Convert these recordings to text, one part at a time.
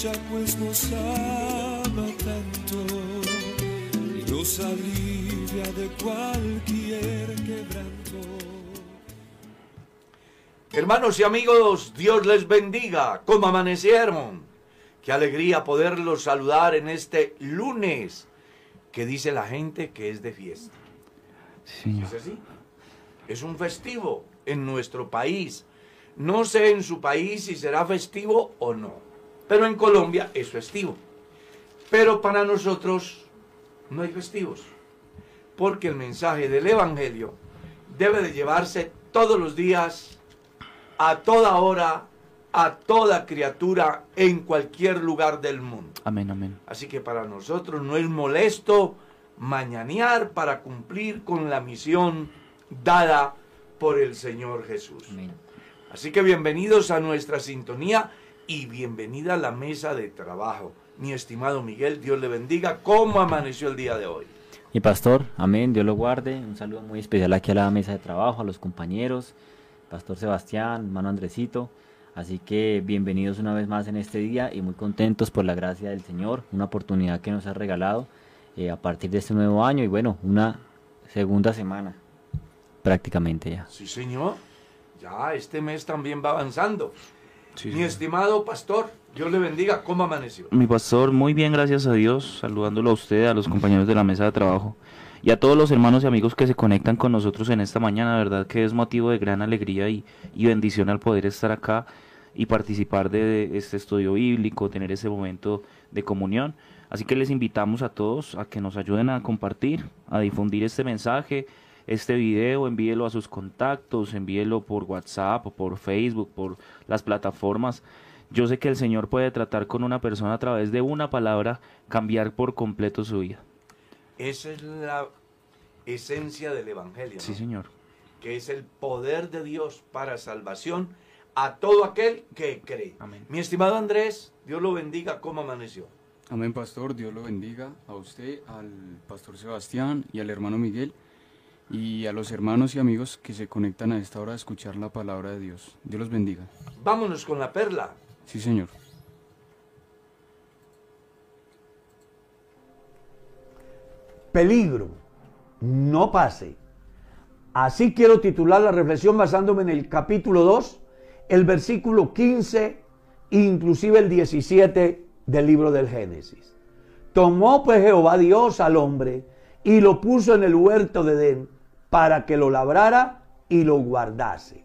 escucha pues nos ama tanto y nos alivia de cualquier quebranto. Hermanos y amigos, Dios les bendiga. ¿Cómo amanecieron? Qué alegría poderlos saludar en este lunes que dice la gente que es de fiesta. ¿Es así? Es un festivo en nuestro país. No sé en su país si será festivo o no, pero en Colombia es festivo. Pero para nosotros no hay festivos, porque el mensaje del Evangelio debe de llevarse todos los días, a toda hora, a toda criatura, en cualquier lugar del mundo. Amén, amén. Así que para nosotros no es molesto mañanear para cumplir con la misión dada por el Señor Jesús. Amén. Así que bienvenidos a nuestra sintonía y bienvenida a la mesa de trabajo. Mi estimado Miguel, Dios le bendiga. ¿Cómo amaneció el día de hoy? Mi pastor, amén, Dios lo guarde. Un saludo muy especial aquí a la mesa de trabajo, a los compañeros, Pastor Sebastián, hermano Andresito. Así que bienvenidos una vez más en este día y muy contentos por la gracia del Señor, una oportunidad que nos ha regalado eh, a partir de este nuevo año y bueno, una segunda semana prácticamente ya. Sí, señor. Ya este mes también va avanzando. Sí, Mi sí. estimado pastor, Dios le bendiga. ¿Cómo amaneció? Mi pastor, muy bien, gracias a Dios, saludándolo a usted, a los compañeros de la mesa de trabajo y a todos los hermanos y amigos que se conectan con nosotros en esta mañana. De verdad que es motivo de gran alegría y, y bendición al poder estar acá y participar de este estudio bíblico, tener ese momento de comunión. Así que les invitamos a todos a que nos ayuden a compartir, a difundir este mensaje, este video, envíelo a sus contactos, envíelo por WhatsApp o por Facebook, por las plataformas. Yo sé que el Señor puede tratar con una persona a través de una palabra, cambiar por completo su vida. Esa es la esencia del Evangelio. ¿no? Sí, Señor. que es el poder de Dios para salvación a todo aquel que cree. Amén. Mi estimado Andrés, Dios lo bendiga. ¿Cómo amaneció? Amén, pastor. Dios lo bendiga a usted, al pastor Sebastián y al hermano Miguel y a los hermanos y amigos que se conectan a esta hora a escuchar la palabra de Dios. Dios los bendiga. Vámonos con la perla. Sí, Señor. peligro, no pase. Así quiero titular la reflexión basándome en el capítulo 2, el versículo 15, inclusive el 17 del libro del Génesis. Tomó pues Jehová Dios al hombre y lo puso en el huerto de Edén para que lo labrara y lo guardase.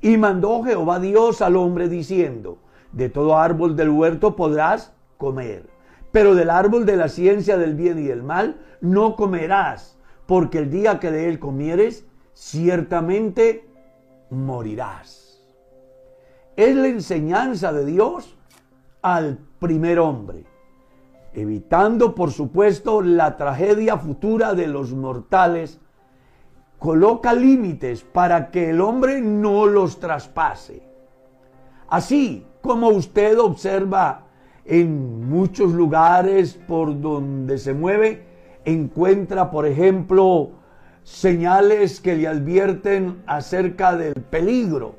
Y mandó Jehová Dios al hombre diciendo, de todo árbol del huerto podrás comer, pero del árbol de la ciencia del bien y del mal no comerás, porque el día que de él comieres, ciertamente morirás. Es la enseñanza de Dios al primer hombre, evitando por supuesto la tragedia futura de los mortales coloca límites para que el hombre no los traspase. Así como usted observa en muchos lugares por donde se mueve, encuentra, por ejemplo, señales que le advierten acerca del peligro.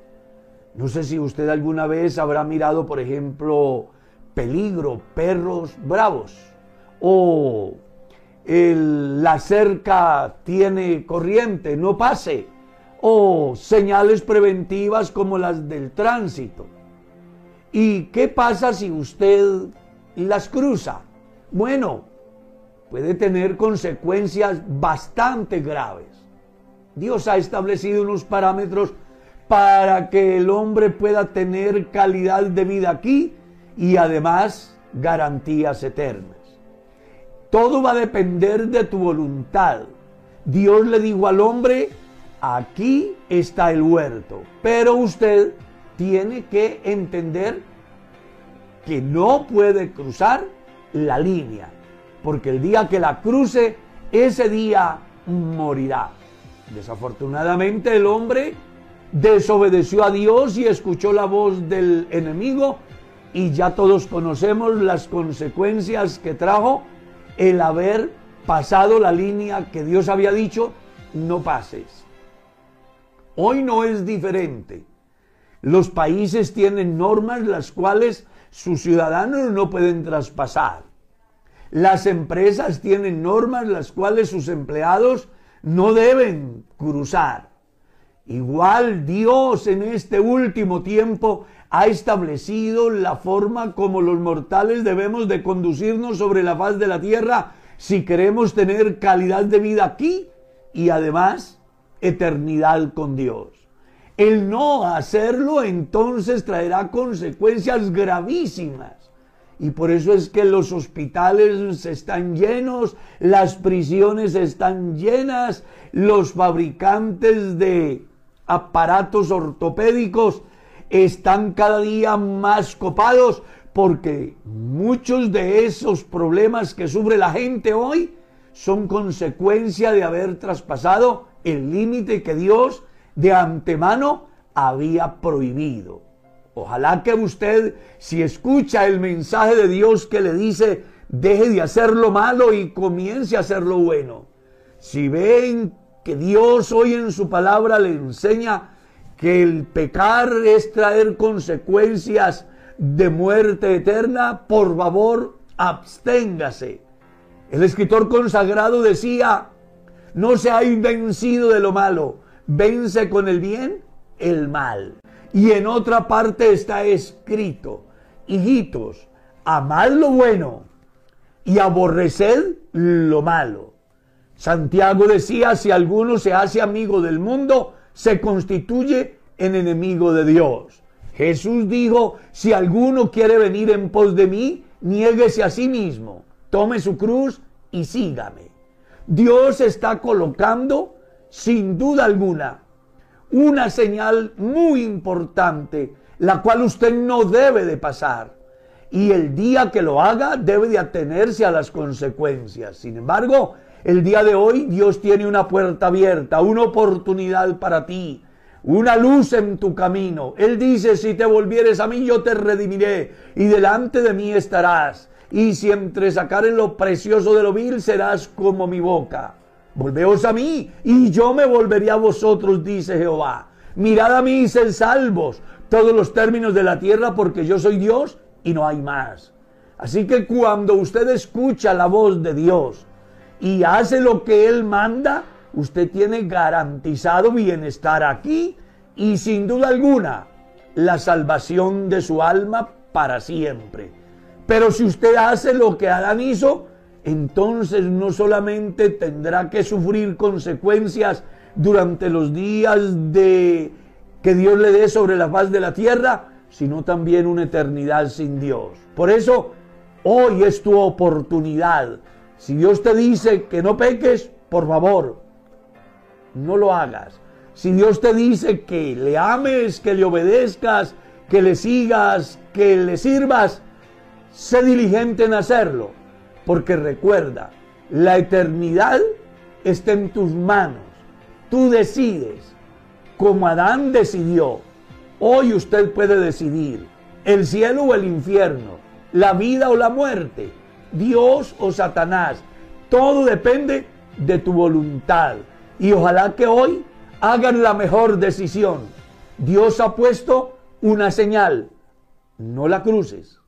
No sé si usted alguna vez habrá mirado, por ejemplo, peligro, perros bravos o el- la cerca tiene corriente, no pase, o señales preventivas como las del tránsito. ¿Y qué pasa si usted las cruza? Bueno, puede tener consecuencias bastante graves. Dios ha establecido unos parámetros para que el hombre pueda tener calidad de vida aquí y además garantías eternas. Todo va a depender de tu voluntad. Dios le dijo al hombre, aquí está el huerto, pero usted tiene que entender que no puede cruzar la línea, porque el día que la cruce, ese día morirá. Desafortunadamente el hombre desobedeció a Dios y escuchó la voz del enemigo y ya todos conocemos las consecuencias que trajo el haber pasado la línea que Dios había dicho, no pases. Hoy no es diferente. Los países tienen normas las cuales sus ciudadanos no pueden traspasar. Las empresas tienen normas las cuales sus empleados no deben cruzar. Igual Dios en este último tiempo ha establecido la forma como los mortales debemos de conducirnos sobre la faz de la tierra si queremos tener calidad de vida aquí y además eternidad con Dios. El no hacerlo entonces traerá consecuencias gravísimas. Y por eso es que los hospitales están llenos, las prisiones están llenas, los fabricantes de aparatos ortopédicos están cada día más copados porque muchos de esos problemas que sufre la gente hoy son consecuencia de haber traspasado el límite que Dios de antemano había prohibido. Ojalá que usted, si escucha el mensaje de Dios que le dice, deje de hacer lo malo y comience a hacer lo bueno. Si ven que Dios hoy en su palabra le enseña que el pecar es traer consecuencias de muerte eterna, por favor, absténgase. El escritor consagrado decía, no se ha vencido de lo malo, vence con el bien el mal. Y en otra parte está escrito, hijitos, amad lo bueno y aborreced lo malo. Santiago decía, si alguno se hace amigo del mundo, se constituye en enemigo de Dios. Jesús dijo, si alguno quiere venir en pos de mí, niéguese a sí mismo, tome su cruz y sígame. Dios está colocando, sin duda alguna, una señal muy importante, la cual usted no debe de pasar. Y el día que lo haga debe de atenerse a las consecuencias. Sin embargo, el día de hoy Dios tiene una puerta abierta, una oportunidad para ti, una luz en tu camino. Él dice, si te volvieres a mí, yo te redimiré y delante de mí estarás. Y si entre sacares lo precioso de lo vil, serás como mi boca. Volveos a mí y yo me volveré a vosotros, dice Jehová. Mirad a mí y sed salvos todos los términos de la tierra, porque yo soy Dios y no hay más. Así que cuando usted escucha la voz de Dios, y hace lo que Él manda, usted tiene garantizado bienestar aquí y sin duda alguna la salvación de su alma para siempre. Pero si usted hace lo que Adán hizo, entonces no solamente tendrá que sufrir consecuencias durante los días de que Dios le dé sobre la faz de la tierra, sino también una eternidad sin Dios. Por eso, hoy es tu oportunidad si Dios te dice que no peques, por favor, no lo hagas. Si Dios te dice que le ames, que le obedezcas, que le sigas, que le sirvas, sé diligente en hacerlo. Porque recuerda, la eternidad está en tus manos. Tú decides, como Adán decidió. Hoy usted puede decidir el cielo o el infierno, la vida o la muerte. Dios o Satanás. Todo depende de tu voluntad. Y ojalá que hoy hagan la mejor decisión. Dios ha puesto una señal. No la cruces.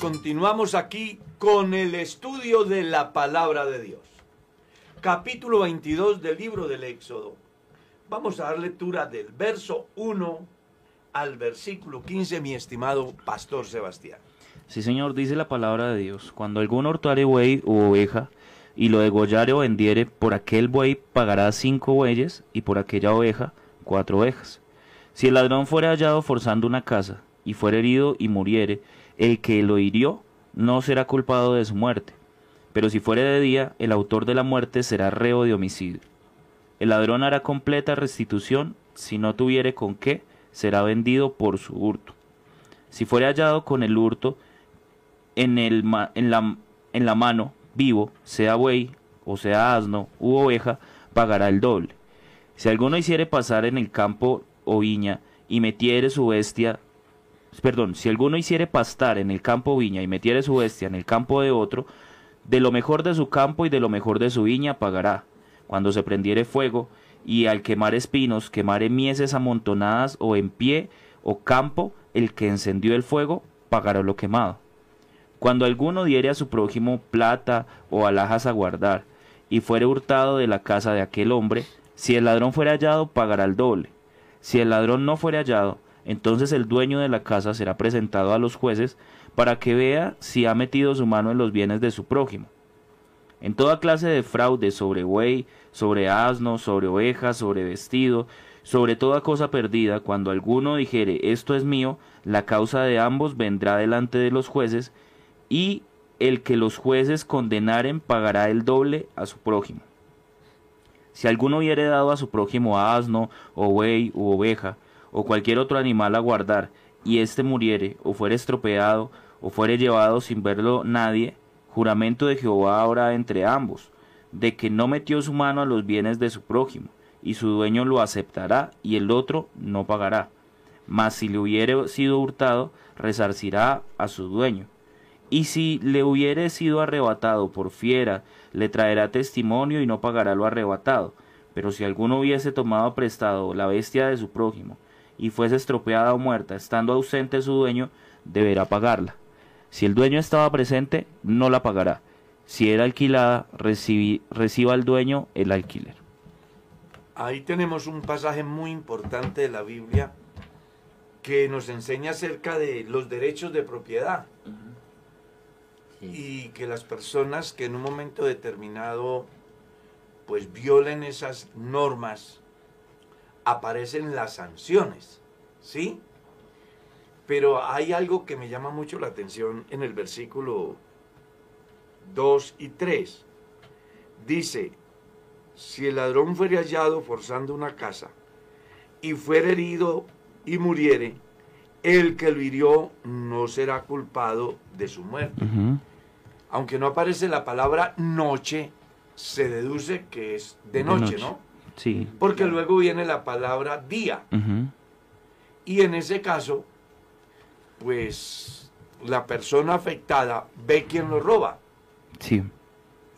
Continuamos aquí con el estudio de la palabra de Dios. Capítulo 22 del libro del Éxodo. Vamos a dar lectura del verso 1 al versículo 15, mi estimado pastor Sebastián. Sí, señor, dice la palabra de Dios. Cuando algún hortuare buey u oveja y lo degollare o vendiere, por aquel buey pagará cinco bueyes y por aquella oveja cuatro ovejas. Si el ladrón fuere hallado forzando una casa y fuere herido y muriere, el que lo hirió no será culpado de su muerte, pero si fuere de día, el autor de la muerte será reo de homicidio. El ladrón hará completa restitución, si no tuviere con qué, será vendido por su hurto. Si fuere hallado con el hurto en, el en, la, en la mano, vivo, sea buey o sea asno u oveja, pagará el doble. Si alguno hiciere pasar en el campo o viña y metiere su bestia, perdón, si alguno hiciere pastar en el campo viña y metiere su bestia en el campo de otro, de lo mejor de su campo y de lo mejor de su viña pagará. Cuando se prendiere fuego, y al quemar espinos, quemare mieses amontonadas o en pie o campo, el que encendió el fuego pagará lo quemado. Cuando alguno diere a su prójimo plata o alhajas a guardar, y fuere hurtado de la casa de aquel hombre, si el ladrón fuere hallado, pagará el doble. Si el ladrón no fuere hallado, entonces el dueño de la casa será presentado a los jueces para que vea si ha metido su mano en los bienes de su prójimo. En toda clase de fraude sobre buey, sobre asno, sobre oveja, sobre vestido, sobre toda cosa perdida, cuando alguno dijere esto es mío, la causa de ambos vendrá delante de los jueces, y el que los jueces condenaren pagará el doble a su prójimo. Si alguno hubiere dado a su prójimo asno, o buey, u oveja, o cualquier otro animal a guardar, y éste muriere, o fuere estropeado, o fuere llevado sin verlo nadie, juramento de Jehová habrá entre ambos, de que no metió su mano a los bienes de su prójimo, y su dueño lo aceptará, y el otro no pagará. Mas si le hubiere sido hurtado, resarcirá a su dueño. Y si le hubiere sido arrebatado por fiera, le traerá testimonio y no pagará lo arrebatado. Pero si alguno hubiese tomado prestado la bestia de su prójimo, y fuese estropeada o muerta, estando ausente su dueño, deberá pagarla. Si el dueño estaba presente, no la pagará. Si era alquilada, reciba al dueño el alquiler. Ahí tenemos un pasaje muy importante de la Biblia que nos enseña acerca de los derechos de propiedad. Y que las personas que en un momento determinado pues violen esas normas, aparecen las sanciones, ¿sí? Pero hay algo que me llama mucho la atención en el versículo 2 y 3. Dice, si el ladrón fuere hallado forzando una casa y fuere herido y muriere, el que lo hirió no será culpado de su muerte. Aunque no aparece la palabra noche, se deduce que es de noche, ¿no? Sí. Porque luego viene la palabra día. Y en ese caso, pues la persona afectada ve quién lo roba. Sí.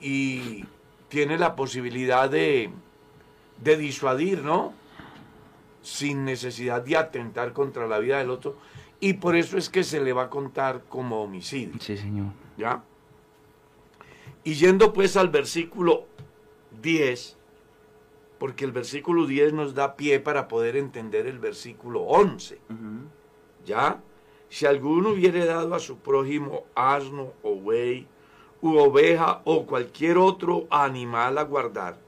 Y tiene la posibilidad de, de disuadir, ¿no? Sin necesidad de atentar contra la vida del otro. Y por eso es que se le va a contar como homicidio. Sí, señor. ¿Ya? Y yendo pues al versículo 10, porque el versículo 10 nos da pie para poder entender el versículo 11. ¿Ya? Si alguno hubiere dado a su prójimo asno o buey, u oveja o cualquier otro animal a guardar,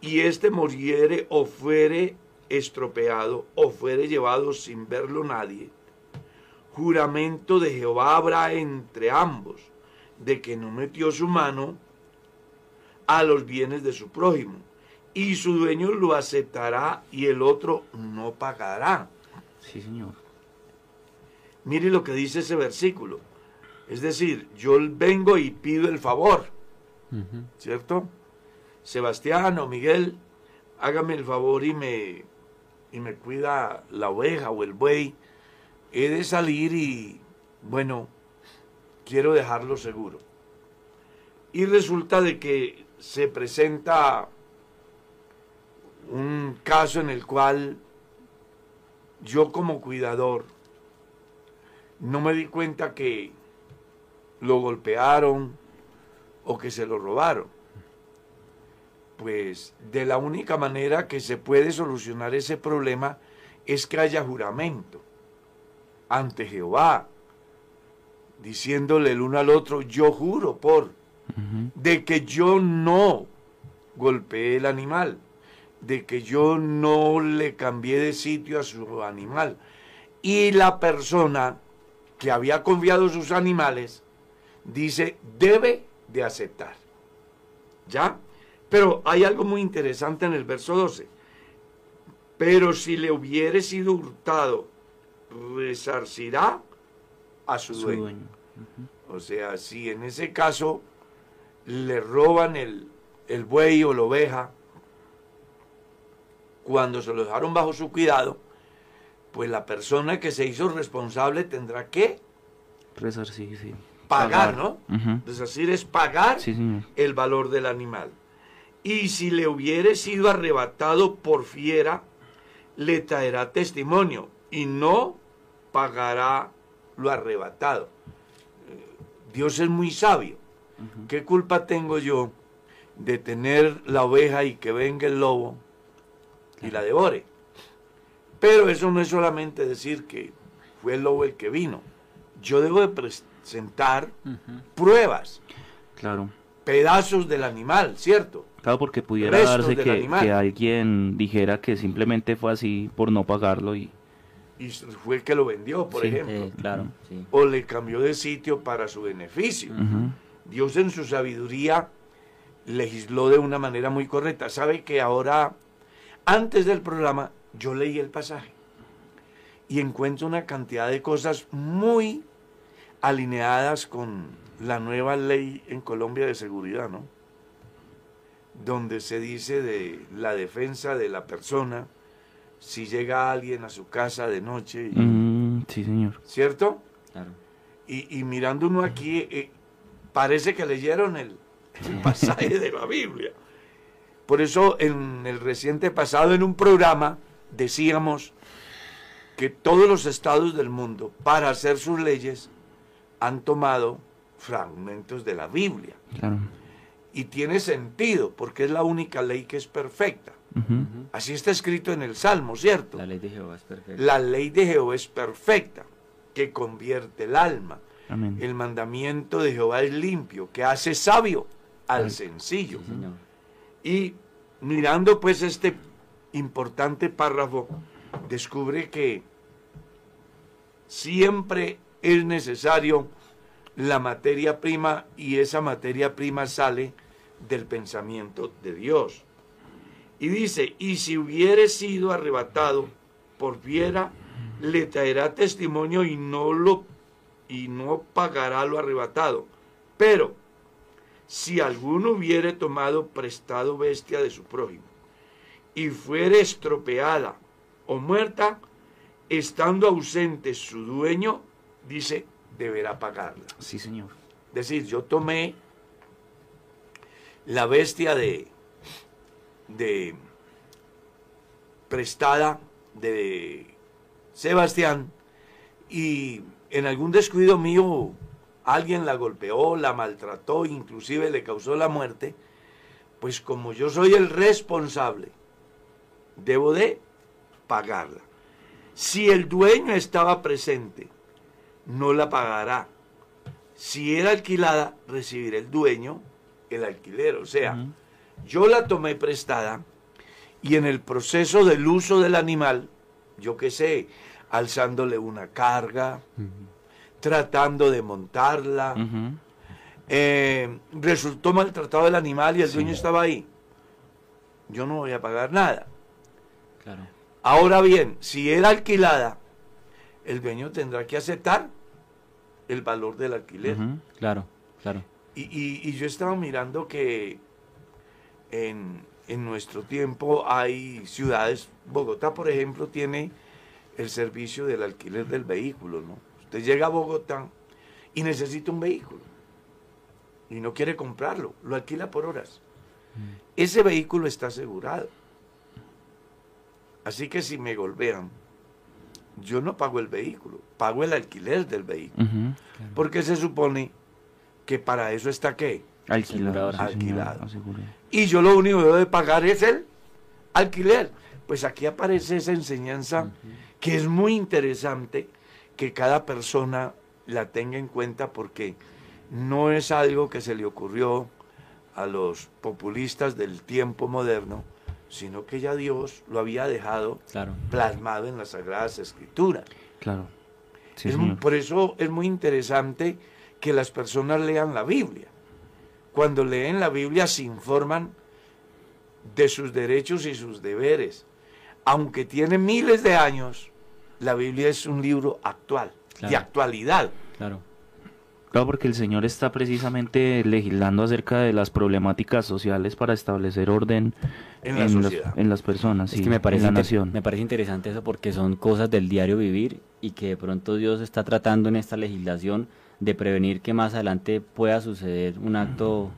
y éste muriere o fuere estropeado o fuere llevado sin verlo nadie, juramento de Jehová habrá entre ambos, de que no metió su mano a los bienes de su prójimo, y su dueño lo aceptará y el otro no pagará. Sí, señor. Mire lo que dice ese versículo. Es decir, yo vengo y pido el favor, ¿cierto? Sebastián o Miguel, hágame el favor y me, y me cuida la oveja o el buey. He de salir y, bueno, quiero dejarlo seguro. Y resulta de que se presenta caso en el cual yo como cuidador no me di cuenta que lo golpearon o que se lo robaron. Pues de la única manera que se puede solucionar ese problema es que haya juramento ante Jehová, diciéndole el uno al otro, yo juro por, de que yo no golpeé el animal, de que yo no le cambié de sitio a su animal. Y la persona que había confiado sus animales, dice, debe de aceptar. ¿Ya? Pero hay algo muy interesante en el verso 12. Pero si le hubiere sido hurtado, resarcirá a su, dueño. O sea, si en ese caso le roban el el buey o la oveja, cuando se lo dejaron bajo su cuidado, pues la persona que se hizo responsable tendrá que Rezar, sí, sí. pagar, ¿no? Ujú. Es decir, es pagar Sí, señor. el valor del animal. Y si le hubiere sido arrebatado por fiera, le traerá testimonio y no pagará lo arrebatado. Eh, Dios es muy sabio. ¿Qué culpa tengo yo de tener la oveja y que venga el lobo y la devore? Pero eso no es solamente decir que fue el lobo el que vino. Yo debo de presentar pruebas Claro. pedazos del animal, ¿cierto? Claro, porque pudiera Restos darse del que, alguien dijera que simplemente fue así por no pagarlo y Y fue el que lo vendió, por Sí, ejemplo. Eh, claro, sí. O le cambió de sitio para su beneficio. Dios en su sabiduría legisló de una manera muy correcta. Sabe que ahora, antes del programa, yo leí el pasaje y encuentro una cantidad de cosas muy alineadas con la nueva ley en Colombia de seguridad, ¿no? Donde se dice de la defensa de la persona si llega alguien a su casa de noche, y- Mm, sí, señor. ¿cierto? Claro. Y, y mirando uno aquí, eh, parece que leyeron el, el pasaje de la Biblia. Por eso en el reciente pasado, en un programa, decíamos que todos los estados del mundo, para hacer sus leyes, han tomado fragmentos de la Biblia. Claro. Y tiene sentido, porque es la única ley que es perfecta. Así está escrito en el Salmo, ¿cierto? La ley de Jehová es perfecta. La ley de Jehová es perfecta, que convierte el alma. Amén. El mandamiento de Jehová es limpio, que hace sabio al Ay. sencillo. Sí, señor. Y mirando pues este importante párrafo, descubre que siempre es necesario la materia prima y esa materia prima sale del pensamiento de Dios. Y dice, y si hubiere sido arrebatado por fiera, le traerá testimonio y no lo y no pagará lo arrebatado. Pero si alguno hubiere tomado prestado bestia de su prójimo y fuere estropeada o muerta, estando ausente su dueño, dice, deberá pagarla. Sí, señor. Es decir, yo tomé la bestia de, de prestada de Sebastián y en algún descuido mío alguien la golpeó, la maltrató, inclusive le causó la muerte, pues como yo soy el responsable, debo de pagarla. Si el dueño estaba presente, no la pagará. Si era alquilada, recibirá el dueño el alquiler. O sea, yo la tomé prestada y en el proceso del uso del animal, yo qué sé, alzándole una carga, tratando de montarla, eh, resultó maltratado el animal y el dueño estaba ahí. Yo no voy a pagar nada. Claro. Ahora bien, si era alquilada, el dueño tendrá que aceptar el valor del alquiler. Claro, claro. Y, y- y yo estaba mirando que en, en nuestro tiempo hay ciudades, Bogotá por ejemplo tiene el servicio del alquiler del vehículo, ¿no? Usted llega a Bogotá y necesita un vehículo y no quiere comprarlo, lo alquila por horas. Ese vehículo está asegurado. Así que si me golpean, yo no pago el vehículo, pago el alquiler del vehículo. Porque se supone que para eso está qué. Alquilado. Alquilado. Asegurado. Y yo lo único que debo de pagar es el alquiler. Pues aquí aparece esa enseñanza que es muy interesante que cada persona la tenga en cuenta porque no es algo que se le ocurrió a los populistas del tiempo moderno, sino que ya Dios lo había dejado Claro. plasmado en las Sagradas Escrituras. Claro. Sí, Es muy- por eso es muy interesante que las personas lean la Biblia. Cuando leen la Biblia se informan de sus derechos y sus deberes. Aunque tiene miles de años, la Biblia es un libro actual, de actualidad. Claro. Claro, porque el Señor está precisamente legislando acerca de las problemáticas sociales para establecer orden En la en las personas, Es sí, que me parece, en la nación. me parece interesante eso porque son cosas del diario vivir y que de pronto Dios está tratando en esta legislación de prevenir que más adelante pueda suceder un acto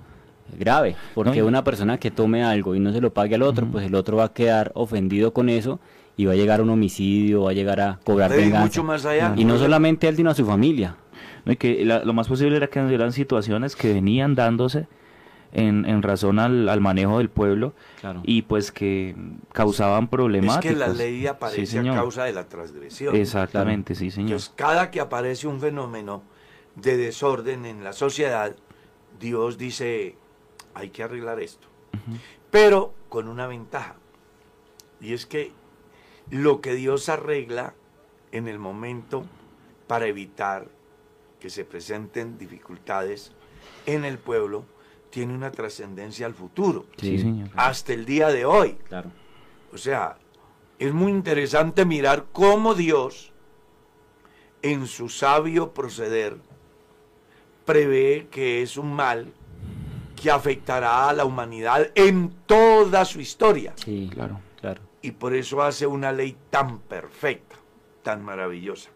grave. Porque y- una persona que tome algo y no se lo pague al otro, pues el otro va a quedar ofendido con eso y va a llegar a un homicidio, va a llegar a cobrar venganza. mucho más allá. Y no solamente él, sino a su familia. No, y que la- lo más posible era que eran situaciones que venían dándose en, en razón al, al manejo del pueblo Claro. y pues que causaban Es problemáticas. que la ley aparece Sí, a causa de la transgresión. Exactamente, sí, señor. Entonces, cada que aparece un fenómeno de desorden en la sociedad, Dios dice, hay que arreglar esto. Pero con una ventaja. Y es que lo que Dios arregla en el momento para evitar que se presenten dificultades en el pueblo, tiene una trascendencia al futuro, Sí, señor. hasta el día de hoy. Claro. O sea, es muy interesante mirar cómo Dios, en su sabio proceder, prevé que es un mal que afectará a la humanidad en toda su historia. Sí, Claro. Y por eso hace una ley tan perfecta, tan maravillosa.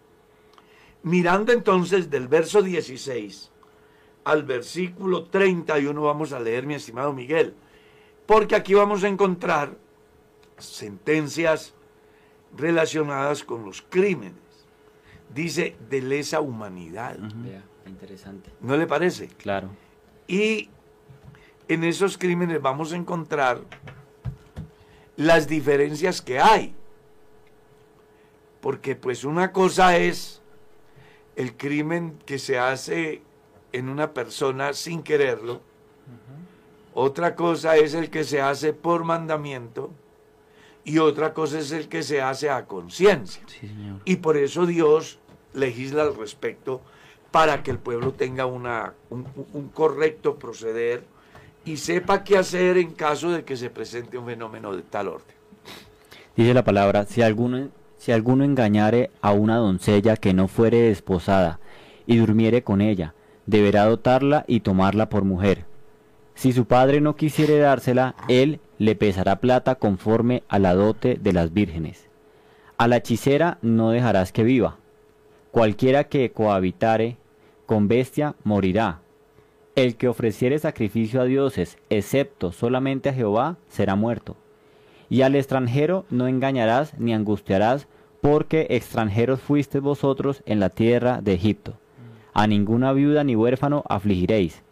Mirando entonces del verso 16 al versículo 31 vamos a leer, mi estimado Miguel, porque aquí vamos a encontrar sentencias relacionadas con los crímenes. Dice de lesa humanidad. Interesante. ¿No le parece? Claro. Y en esos crímenes vamos a encontrar las diferencias que hay. Porque pues una cosa es el crimen que se hace en una persona sin quererlo. Otra cosa es el que se hace por mandamiento. Y otra cosa es el que se hace a conciencia. Sí. Y por eso Dios legisla al respecto para que el pueblo tenga una, un, un correcto proceder y sepa qué hacer en caso de que se presente un fenómeno de tal orden. Dice la palabra, si alguno, si alguno engañare a una doncella que no fuere desposada y durmiere con ella, deberá dotarla y tomarla por mujer. Si su padre no quisiere dársela, él le pesará plata conforme a la dote de las vírgenes. A la hechicera no dejarás que viva. Cualquiera que cohabitare con bestia morirá. El que ofreciere sacrificio a dioses, excepto solamente a Jehová, será muerto. Y al extranjero no engañarás ni angustiarás, porque extranjeros fuisteis vosotros en la tierra de Egipto. A ninguna viuda ni huérfano afligiréis.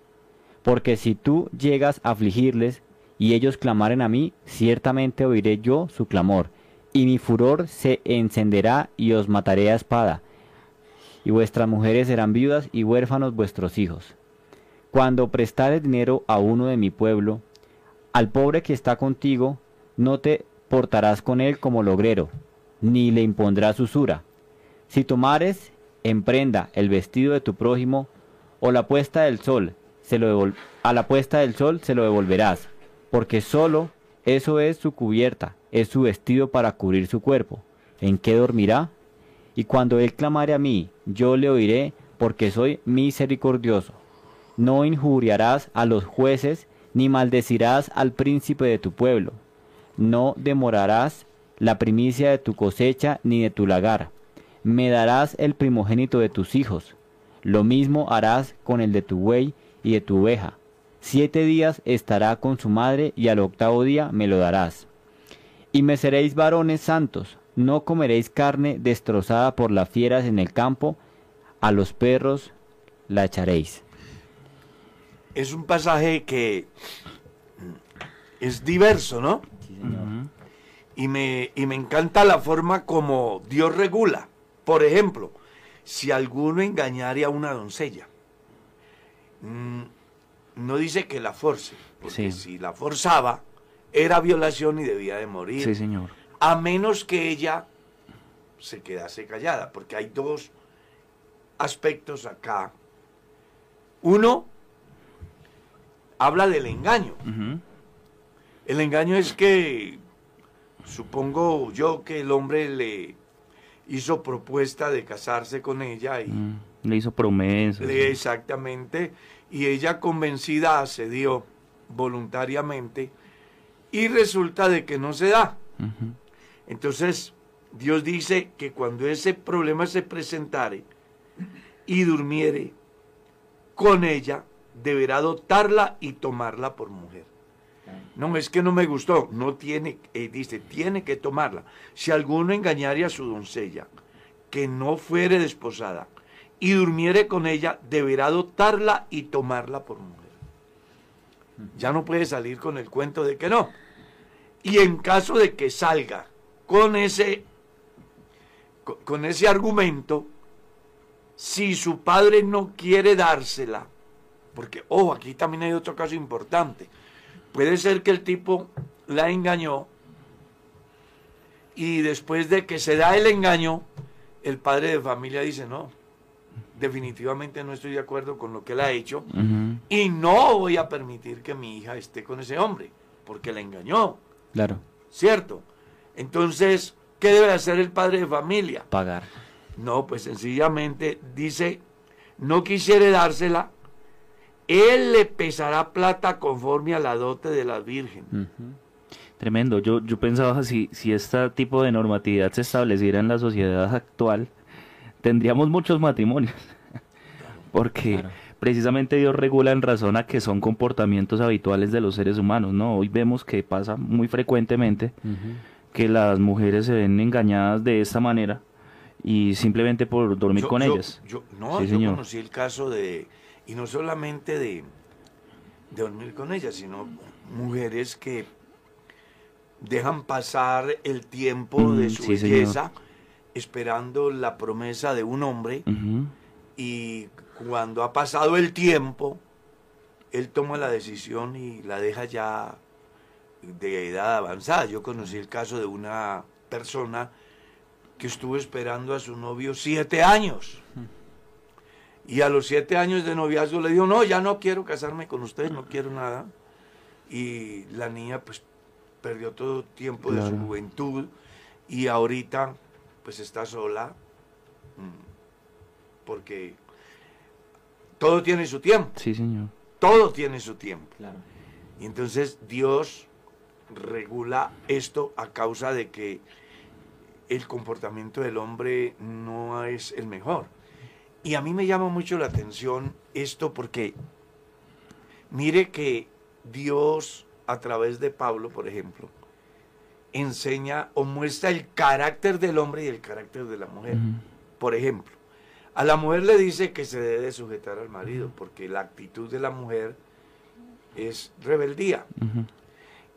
Porque si tú llegas a afligirles, y ellos clamaren a mí, ciertamente oiré yo su clamor, y mi furor se encenderá y os mataré a espada, y vuestras mujeres serán viudas y huérfanos vuestros hijos. Cuando prestares dinero a uno de mi pueblo, al pobre que está contigo, no te portarás con él como logrero, ni le impondrás usura. Si tomares en prenda el vestido de tu prójimo, o la puesta del sol, se lo a la puesta del sol se lo devolverás, porque solo eso es su cubierta, es su vestido para cubrir su cuerpo. ¿En qué dormirá? Y cuando él clamare a mí, yo le oiré, porque soy misericordioso. No injuriarás a los jueces, ni maldecirás al príncipe de tu pueblo. No demorarás la primicia de tu cosecha ni de tu lagar. Me darás el primogénito de tus hijos. Lo mismo harás con el de tu buey y de tu oveja. Siete días estará con su madre y al octavo día me lo darás. Y me seréis varones santos, no comeréis carne destrozada por las fieras en el campo, a los perros la echaréis. Es un pasaje que es diverso, ¿no? Ujú. Y me, y me encanta la forma como Dios regula. Por ejemplo, si alguno engañare a una doncella, mm, no dice que la force, porque Sí. si la forzaba, era violación y debía de morir. Sí, señor. a menos que ella se quedase callada, porque hay dos aspectos acá. Uno, habla del engaño. El engaño es que, supongo yo que el hombre le hizo propuesta de casarse con ella y Mm. Le hizo promesas. Le- exactamente. Y ella convencida accedió voluntariamente y resulta de que no se da. Entonces, Dios dice que cuando ese problema se presentare y durmiere con ella, deberá adoptarla y tomarla por mujer. No, es que no me gustó. No tiene, eh, dice, tiene que tomarla. Si alguno engañare a su doncella, que no fuere desposada, y durmiere con ella, deberá adoptarla y tomarla por mujer. Ya no puede salir con el cuento de que no. Y en caso de que salga con ese, co- con ese argumento, si su padre no quiere dársela, porque, ojo, aquí también hay otro caso importante. Puede ser que el tipo la engañó y después de que se da el engaño, el padre de familia dice, no, definitivamente no estoy de acuerdo con lo que él ha hecho y no voy a permitir que mi hija esté con ese hombre, porque la engañó, Claro, ¿cierto? Entonces, ¿qué debe hacer el padre de familia? pagar. No, pues sencillamente dice, no quisiere dársela, él le pesará plata conforme a la dote de la Virgen. Tremendo. Yo, yo pensaba si, si este tipo de normatividad se estableciera en la sociedad actual, tendríamos muchos matrimonios. Porque Claro. precisamente Dios regula en razón a que son comportamientos habituales de los seres humanos, ¿no? Hoy vemos que pasa muy frecuentemente que las mujeres se ven engañadas de esta manera y simplemente por dormir Yo- con yo- ellas. yo- no, Sí, yo señor. conocí el caso de, y no solamente de, de dormir con ellas, sino mujeres que dejan pasar el tiempo Mm, de su sí, señor. belleza esperando la promesa de un hombre y cuando ha pasado el tiempo, él toma la decisión y la deja ya de edad avanzada. Yo conocí el caso de una persona que estuvo esperando a su novio siete años. Y a los siete años de noviazgo le dijo, no, ya no quiero casarme con usted, no quiero nada. Y la niña pues perdió todo tiempo de su juventud y ahorita pues está sola mm, porque todo tiene su tiempo, Sí, señor. todo tiene su tiempo. Claro. Y entonces Dios regula esto a causa de que el comportamiento del hombre no es el mejor. Y a mí me llama mucho la atención esto porque mire que Dios a través de Pablo, por ejemplo, enseña o muestra el carácter del hombre y el carácter de la mujer. Por ejemplo, a la mujer le dice que se debe sujetar al marido porque la actitud de la mujer es rebeldía.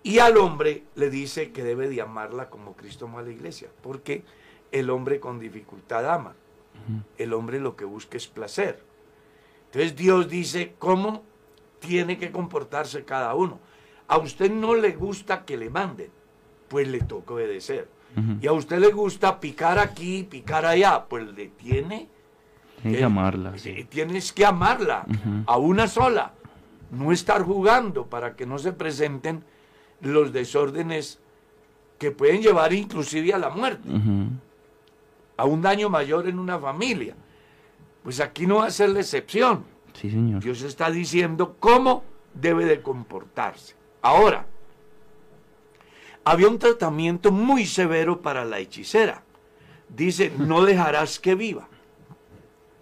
Y al hombre le dice que debe de amarla como Cristo amó a la iglesia, porque el hombre con dificultad ama. El hombre lo que busca es placer. Entonces Dios dice cómo tiene que comportarse cada uno. A usted no le gusta que le manden, pues le toca obedecer. Y a usted le gusta picar aquí, picar allá, pues le tiene que amarla. sí. eh, Tienes que amarla a una sola. No estar jugando para que no se presenten los desórdenes que pueden llevar inclusive a la muerte. A un daño mayor en una familia. Pues aquí no va a ser la excepción. Sí, señor. Dios está diciendo cómo debe de comportarse. Ahora, había un tratamiento muy severo para la hechicera. Dice, no dejarás que viva.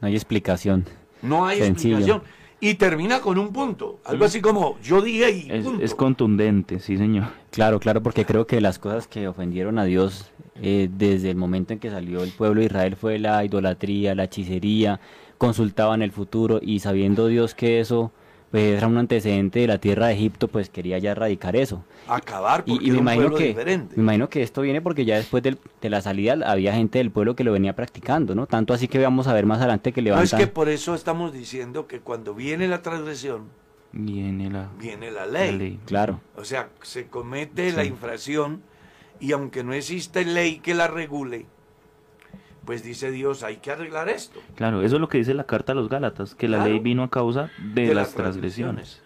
No hay explicación. No hay Sencillo. explicación. Y termina con un punto. Algo así como, yo dije y Es, punto. es contundente, sí, señor. Claro, claro, porque creo que las cosas que ofendieron a Dios eh, desde el momento en que salió el pueblo de Israel fue la idolatría, la hechicería, consultaban el futuro y sabiendo Dios que eso pues, era un antecedente de la tierra de Egipto, pues quería ya erradicar eso. Acabar porque Y, y me un que diferente. me imagino que esto viene porque ya después del- de la salida había gente del pueblo que lo venía practicando, ¿no? Tanto así que vamos a ver más adelante que No levantan. es que por eso estamos diciendo que cuando viene la transgresión, Viene la, viene la la ley. ley. Claro, O sea, se comete la infracción y aunque no existe ley que la regule, pues dice Dios, hay que arreglar esto. Claro, eso es lo que dice la carta a los Gálatas, que la ley vino a causa de, De las las transgresiones.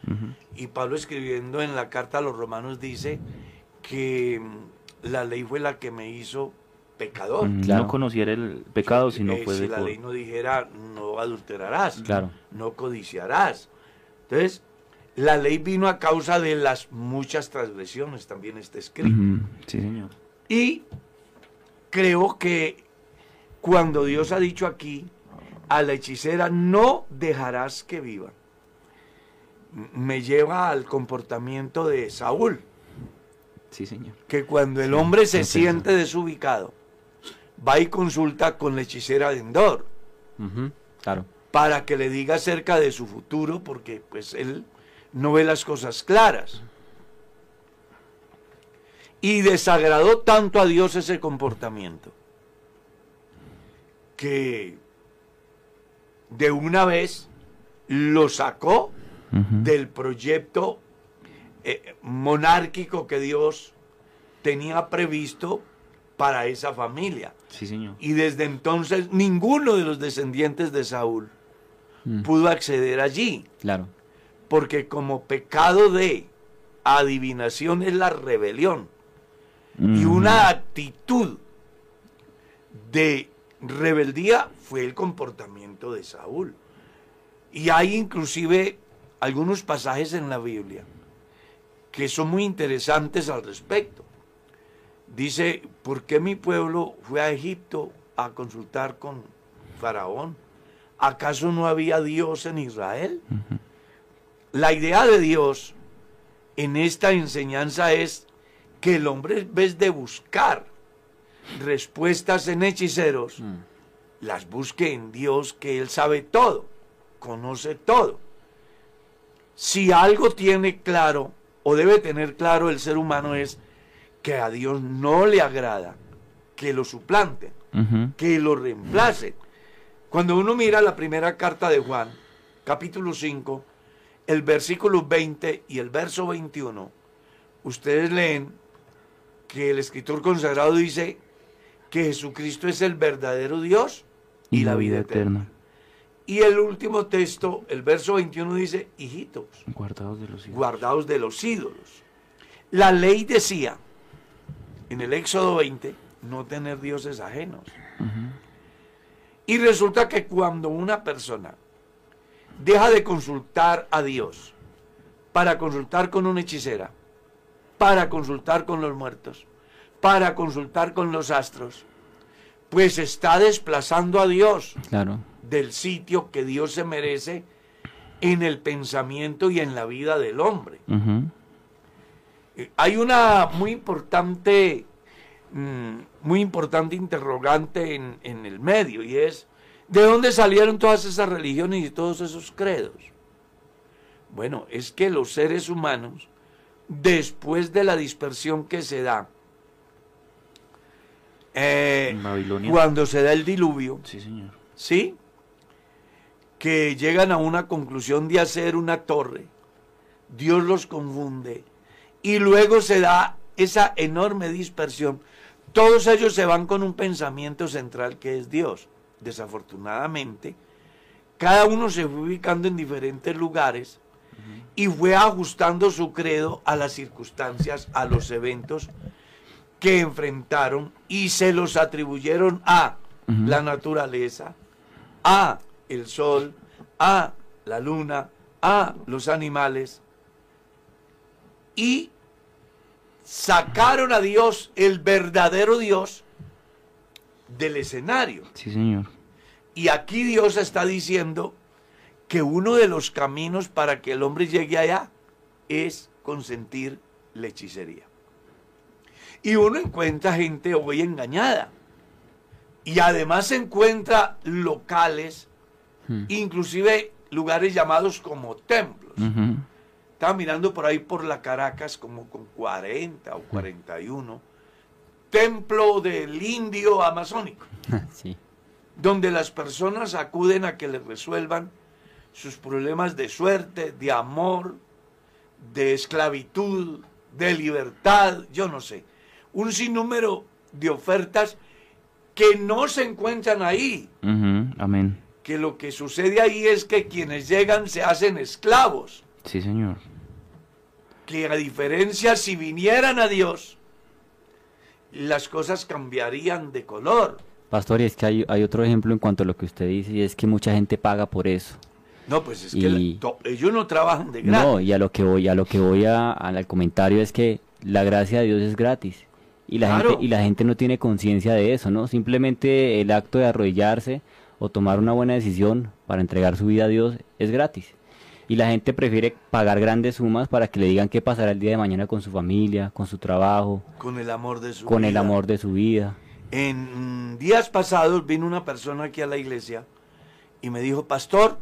Y Pablo escribiendo en la carta a los romanos dice que mm, la ley fue la que me hizo pecador. Mm, Claro. No conociera el pecado, sino Eh, fue si de la por- ley no dijera no adulterarás, Claro. no codiciarás. Entonces, la ley vino a causa de las muchas transgresiones, también está escrito. Sí, señor. Y creo que cuando Dios ha dicho aquí, a la hechicera no dejarás que viva, me lleva al comportamiento de Saúl, Sí, señor. que cuando el hombre se siente desubicado, va y consulta con la hechicera de Endor Claro. para que le diga acerca de su futuro, porque pues él no ve las cosas claras. Y desagradó tanto a Dios ese comportamiento, que de una vez lo sacó del proyecto eh, monárquico que Dios tenía previsto para esa familia. Sí, señor. Y desde entonces ninguno de los descendientes de Saúl Mm, pudo acceder allí, Claro. porque como pecado de adivinación es la rebelión y Ujú. una actitud de rebeldía fue el comportamiento de Saúl. Y hay inclusive algunos pasajes en la Biblia que son muy interesantes al respecto. Dice, ¿por qué mi pueblo fue a Egipto a consultar con Faraón? ¿Acaso no había Dios en Israel? La idea de Dios en esta enseñanza es que el hombre en vez de buscar respuestas en hechiceros, Mm, las busque en Dios que Él sabe todo, conoce todo. Si algo tiene claro o debe tener claro el ser humano es que a Dios no le agrada que lo suplanten, Ujú. que lo reemplacen. Cuando uno mira la primera carta de Juan, capítulo 5, el versículo 20 y el verso 21, ustedes leen que el escritor consagrado dice que Jesucristo es el verdadero Dios y, la vida eterna. Y el último texto, el verso 21 dice, hijitos, Guardados de los hijos. guardaos de los ídolos. La ley decía, en el Éxodo 20, no tener dioses ajenos. Y resulta que cuando una persona deja de consultar a Dios para consultar con una hechicera, para consultar con los muertos, para consultar con los astros, pues está desplazando a Dios Claro. del sitio que Dios se merece en el pensamiento y en la vida del hombre. Eh, Hay una muy importante, mm, muy importante interrogante en, en el medio y es, ¿de dónde salieron todas esas religiones y todos esos credos? Bueno, es que los seres humanos, después de la dispersión que se da, eh, cuando se da el diluvio, Sí, señor. ¿sí? Que llegan a una conclusión de hacer una torre, Dios los confunde y luego se da esa enorme dispersión. Todos ellos se van con un pensamiento central que es Dios. Desafortunadamente, cada uno se fue ubicando en diferentes lugares y fue ajustando su credo a las circunstancias, a los eventos que enfrentaron y se los atribuyeron a la naturaleza, a el sol, a la luna, a los animales y sacaron a Dios, el verdadero Dios, del escenario. Sí, señor. Y aquí Dios está diciendo que uno de los caminos para que el hombre llegue allá es consentir la hechicería. Y uno encuentra gente hoy engañada. Y además se encuentra locales, Mm, inclusive lugares llamados como templos. Estaba mirando por ahí por la Caracas como con 40 o 41. Templo del indio amazónico Sí. donde las personas acuden a que les resuelvan sus problemas de suerte, de amor, de esclavitud, de libertad, yo no sé. Un sinnúmero de ofertas que no se encuentran ahí. Amén. que lo que sucede ahí es que quienes llegan se hacen esclavos, Sí, señor. que a diferencia si vinieran a Dios las cosas cambiarían de color. Pastor, y es que hay, hay otro ejemplo en cuanto a lo que usted dice, y es que mucha gente paga por eso. No, pues es Y- que la- to- ellos no trabajan de gratis. No, y a lo que voy, a lo que voy a- al comentario es que la gracia de Dios es gratis. Y la Claro. gente, y la gente no tiene conciencia de eso, ¿no? Simplemente el acto de arrodillarse o tomar una buena decisión para entregar su vida a Dios es gratis. Y la gente prefiere pagar grandes sumas para que le digan qué pasará el día de mañana con su familia, con su trabajo, con el amor de su con el vida. amor de su vida. En días pasados vino una persona aquí a la iglesia y me dijo, pastor,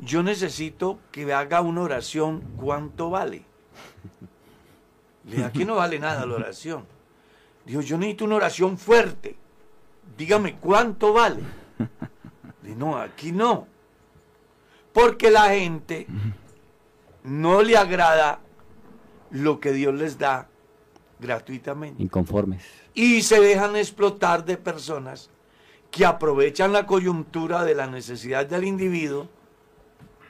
yo necesito que me haga una oración, ¿cuánto vale? Le dije, aquí no vale nada la oración. Dijo, yo necesito una oración fuerte. Dígame, ¿cuánto vale? Le dije, no, aquí no. Porque la gente no le agrada lo que Dios les da gratuitamente Inconformes. y se dejan explotar de personas que aprovechan la coyuntura de la necesidad del individuo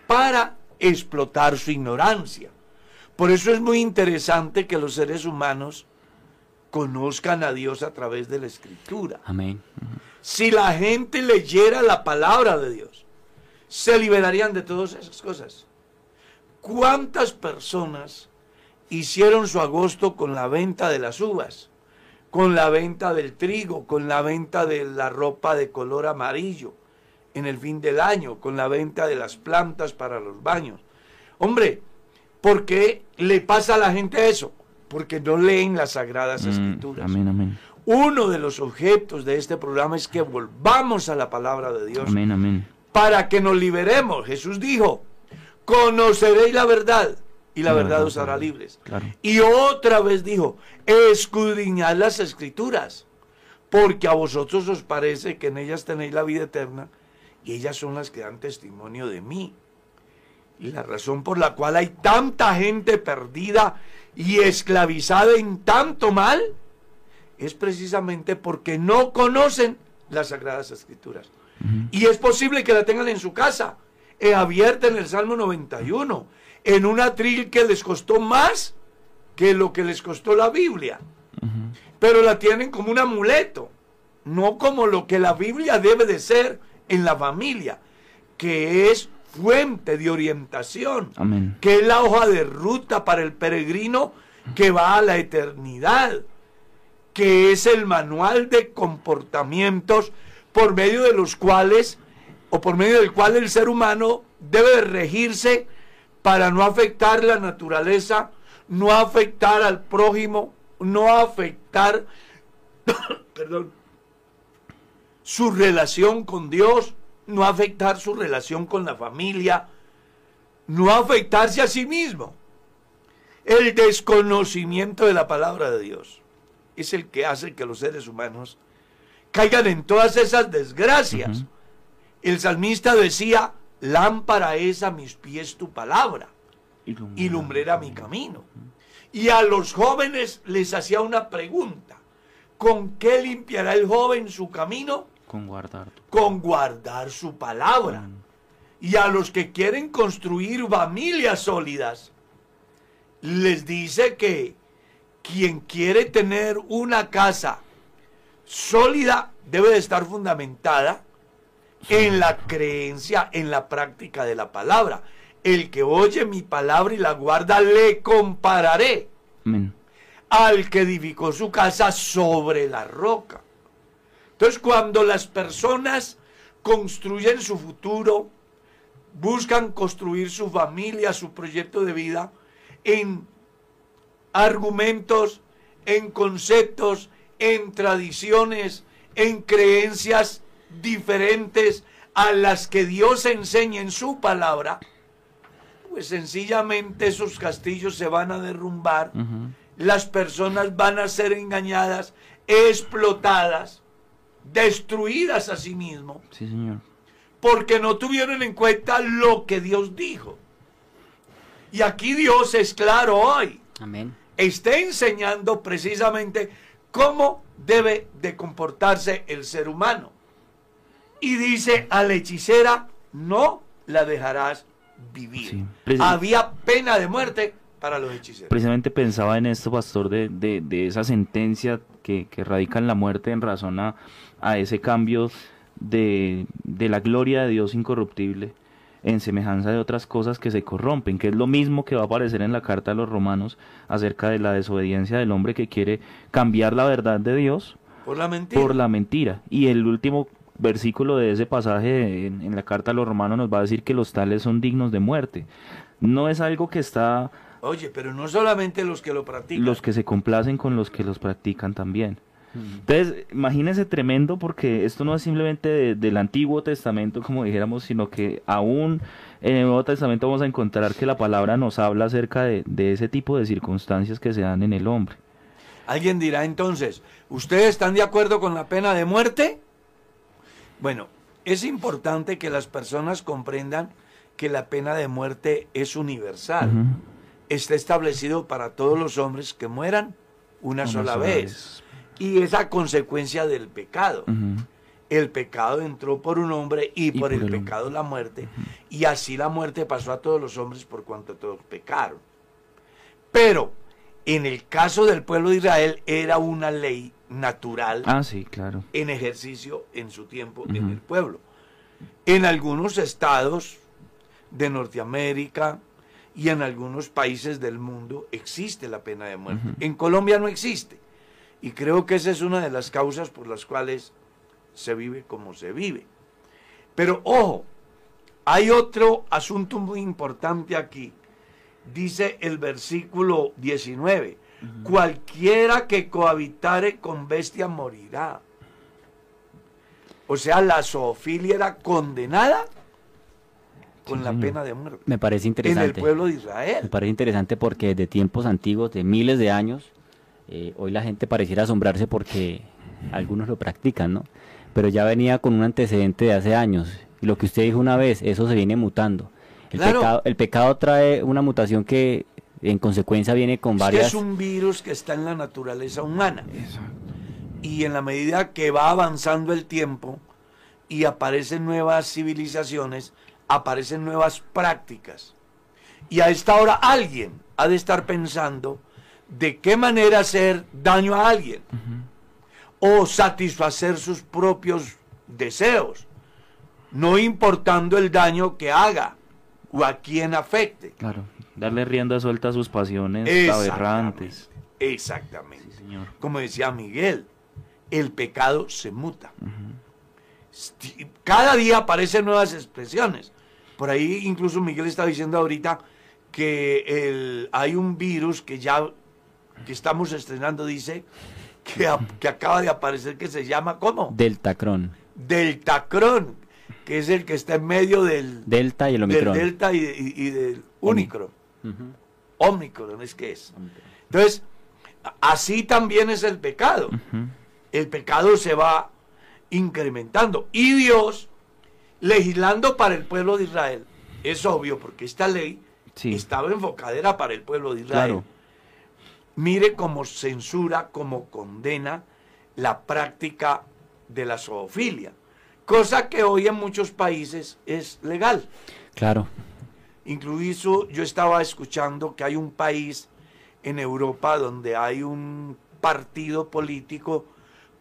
para explotar su ignorancia. Por eso es muy interesante que los seres humanos conozcan a Dios a través de la escritura. Amén. Si la gente leyera la palabra de Dios, se liberarían de todas esas cosas. ¿Cuántas personas hicieron su agosto con la venta de las uvas, con la venta del trigo, con la venta de la ropa de color amarillo en el fin del año, con la venta de las plantas para los baños? Hombre, ¿por qué le pasa a la gente eso? Porque no leen las sagradas Mm, escrituras. amén, amén. Uno de los objetos de este programa es que volvamos a la palabra de Dios Amén, amén. para que nos liberemos. Jesús dijo, conoceréis la verdad y la La verdad verdad os hará libres. claro. Y otra vez dijo, escudriñad las escrituras, porque a vosotros os parece que en ellas tenéis la vida eterna y ellas son las que dan testimonio de mí. Y la razón por la cual hay tanta gente perdida y esclavizada en tanto mal es precisamente porque no conocen las sagradas escrituras. Y es posible que la tengan en su casa, eh, abierta en el Salmo 91, en un atril que les costó más que lo que les costó la Biblia. Pero la tienen como un amuleto, no como lo que la Biblia debe de ser en la familia, que es fuente de orientación Amén. que es la hoja de ruta para el peregrino que va a la eternidad, que es el manual de comportamientos por medio de los cuales o por medio del cual el ser humano debe de regirse para no afectar la naturaleza, no afectar al prójimo, no afectar, perdón, su relación con Dios, no afectar su relación con la familia, no afectarse a sí mismo. El desconocimiento de la palabra de Dios es el que hace que los seres humanos caigan en todas esas desgracias. El salmista decía, lámpara es a mis pies tu palabra y lumbrera mi camino. Y a los jóvenes les hacía una pregunta, ¿con qué limpiará el joven su camino? Con guardar. tu- Con guardar su palabra. Y a los que quieren construir familias sólidas, les dice que quien quiere tener una casa sólida debe de estar fundamentada en la creencia, en la práctica de la palabra. El que oye mi palabra y la guarda, le compararé Amén. al que edificó su casa sobre la roca. Entonces, cuando las personas construyen su futuro, buscan construir su familia, su proyecto de vida, en argumentos, en conceptos, en tradiciones, en creencias diferentes a las que Dios enseña en su palabra, pues sencillamente esos castillos se van a derrumbar las personas van a ser engañadas, explotadas, destruidas a sí mismo, Sí, señor. porque no tuvieron en cuenta lo que Dios dijo. Y aquí Dios es claro hoy, Amén. está enseñando precisamente cómo debe de comportarse el ser humano. Y dice a la hechicera, no la dejarás vivir. Sí, Había pena de muerte para los hechiceros. Precisamente pensaba en esto, pastor, de, de, de esa sentencia que, que radica en la muerte en razón a, a ese cambio de, de la gloria de Dios incorruptible en semejanza de otras cosas que se corrompen, que es lo mismo que va a aparecer en la carta a los romanos acerca de la desobediencia del hombre que quiere cambiar la verdad de Dios Por la mentira. por la mentira. Y el último versículo de ese pasaje en, en la carta a los romanos nos va a decir que los tales son dignos de muerte. No es algo que está Oye, pero no solamente los que lo practican. los que se complacen con los que los practican también. Entonces, imagínense tremendo porque esto no es simplemente de- del Antiguo Testamento, como dijéramos, sino que aún en el Nuevo Testamento vamos a encontrar que la palabra nos habla acerca de, de ese tipo de circunstancias que se dan en el hombre. Alguien dirá entonces, ¿ustedes están de acuerdo con la pena de muerte? Bueno, es importante que las personas comprendan que la pena de muerte es universal. Está establecido para todos los hombres que mueran una, Una sola, sola vez. vez. Y es a consecuencia del pecado. El pecado entró por un hombre y, Y por, por el, pecado la muerte. Y así la muerte pasó a todos los hombres por cuanto todos pecaron. Pero en el caso del pueblo de Israel era una ley natural Ah, sí, claro. en ejercicio en su tiempo en el pueblo. En algunos estados de Norteamérica y en algunos países del mundo existe la pena de muerte. En Colombia no existe. Y creo que esa es una de las causas por las cuales se vive como se vive. Pero ojo, hay otro asunto muy importante aquí. Dice el versículo 19, cualquiera que cohabitare con bestia morirá. O sea, la zoofilia era condenada con Sí, la señor. pena de muerte Me parece en interesante. el pueblo de Me Israel. parece interesante porque de tiempos antiguos, de miles de años, eh, hoy la gente pareciera asombrarse porque algunos lo practican, ¿no? Pero ya venía con un antecedente de hace años. Y lo que usted dijo una vez, eso se viene mutando. El, Claro. pecado, el pecado trae una mutación que en consecuencia viene con Es que varias... es un virus que está en la naturaleza humana. Y en la medida que va avanzando el tiempo y aparecen nuevas civilizaciones, aparecen nuevas prácticas. Y a esta hora alguien ha de estar pensando de qué manera hacer daño a alguien o satisfacer sus propios deseos, no importando el daño que haga o a quien afecte. Claro. Darle rienda suelta a sus pasiones Exactamente. aberrantes. Exactamente. Sí, señor. Como decía Miguel, el pecado se muta. Cada día aparecen nuevas expresiones. Por ahí incluso Miguel está diciendo ahorita que el- hay un virus que ya que estamos estrenando, dice, que, a- que acaba de aparecer que se llama, ¿cómo? Deltacron. Deltacron, que es el que está en medio del, Delta y el del Omicron. Delta y, y- y del Unicron. Ujú. Omicron es que es. Entonces, así también es el pecado. El pecado se va incrementando. Y Dios, legislando para el pueblo de Israel, es obvio, porque esta ley Sí. estaba enfocada era para el pueblo de Israel. Claro. Mire cómo censura, cómo condena la práctica de la zoofilia. Cosa que hoy en muchos países es legal. Claro. Incluso yo estaba escuchando que hay un país en Europa donde hay un partido político